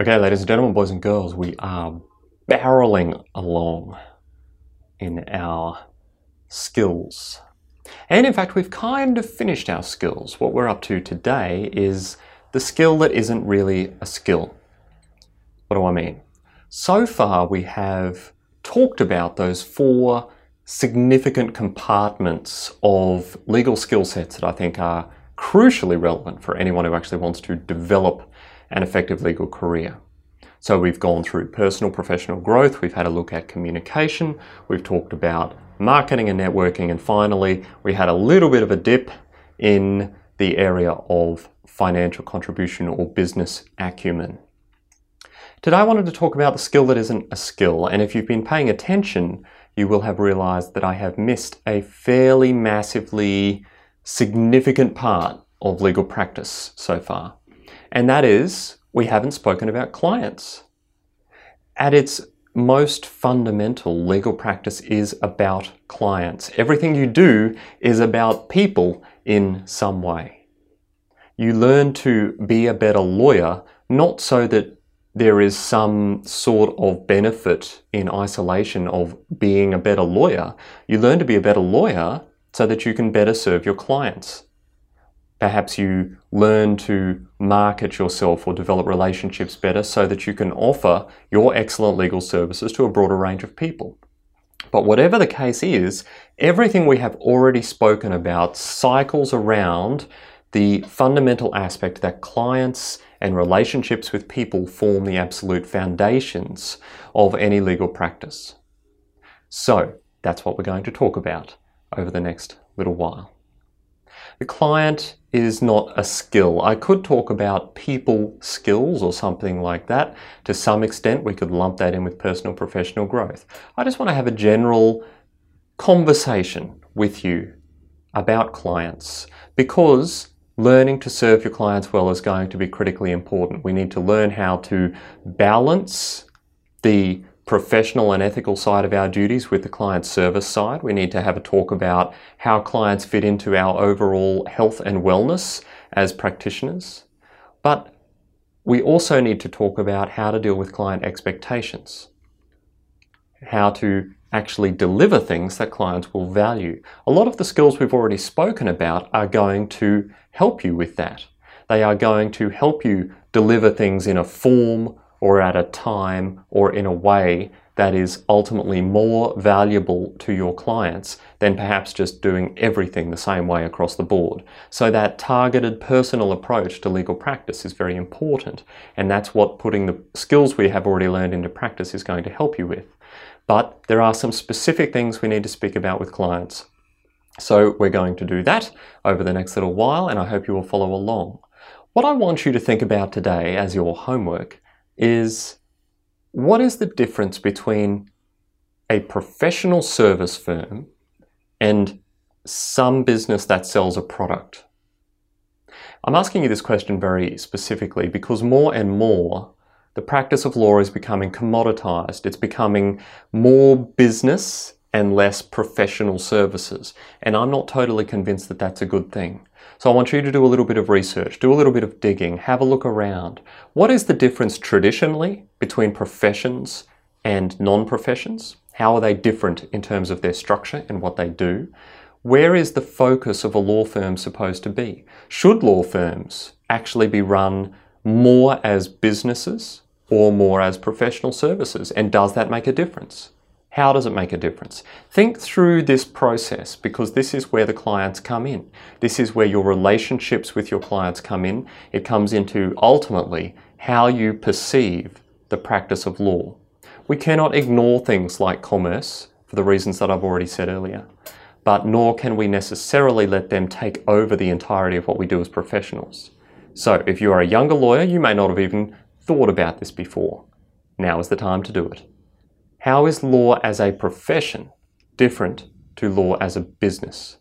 Okay, ladies and gentlemen, boys and girls, we are barreling along in our skills. And in fact, we've kind of finished our skills. What we're up to today is the skill that isn't really a skill. What do I mean? So far, we have talked about those four significant compartments of legal skill sets that I think are crucially relevant for anyone who actually wants to develop an effective legal career. So we've gone through personal professional growth, we've had a look at communication, we've talked about marketing and networking, and finally we had a little bit of a dip in the area of financial contribution or business acumen. Today I wanted to talk about the skill that isn't a skill, and if you've been paying attention, you will have realized that I have missed a fairly massively significant part of legal practice so far and that is we haven't spoken about clients. At its most fundamental, legal practice is about clients. Everything you do is about people in some way. You learn to be a better lawyer, not so that there is some sort of benefit in isolation of being a better lawyer. You learn to be a better lawyer so that you can better serve your clients. Perhaps you learn to market yourself or develop relationships better so that you can offer your excellent legal services to a broader range of people. But whatever the case is, everything we have already spoken about cycles around the fundamental aspect that clients and relationships with people form the absolute foundations of any legal practice. So, that's what we're going to talk about over the next little while. The client is not a skill. I could talk about people skills or something like that. To some extent, we could lump that in with personal professional growth. I just want to have a general conversation with you about clients because learning to serve your clients well is going to be critically important. We need to learn how to balance the professional and ethical side of our duties with the client service side. We need to have a talk about how clients fit into our overall health and wellness as practitioners. But we also need to talk about how to deal with client expectations, how to actually deliver things that clients will value. A lot of the skills we've already spoken about are going to help you with that. They are going to help you deliver things in a form or at a time or in a way that is ultimately more valuable to your clients than perhaps just doing everything the same way across the board. So that targeted personal approach to legal practice is very important and that's what putting the skills we have already learned into practice is going to help you with. But there are some specific things we need to speak about with clients. So we're going to do that over the next little while and I hope you will follow along. What I want you to think about today as your homework is what is the difference between a professional service firm and some business that sells a product? I'm asking you this question very specifically because more and more the practice of law is becoming commoditized. It's becoming more business and less professional services. And I'm not totally convinced that that's a good thing. So I want you to do a little bit of research, do a little bit of digging, have a look around. What is the difference traditionally between professions and non-professions? How are they different in terms of their structure and what they do? Where is the focus of a law firm supposed to be? Should law firms actually be run more as businesses or more as professional services? And does that make a difference? How does it make a difference? Think through this process because this is where the clients come in. This is where your relationships with your clients come in. It comes into ultimately how you perceive the practice of law. We cannot ignore things like commerce for the reasons that I've already said earlier, but nor can we necessarily let them take over the entirety of what we do as professionals. So if you are a younger lawyer, you may not have even thought about this before. Now is the time to do it. How is law as a profession different to law as a business?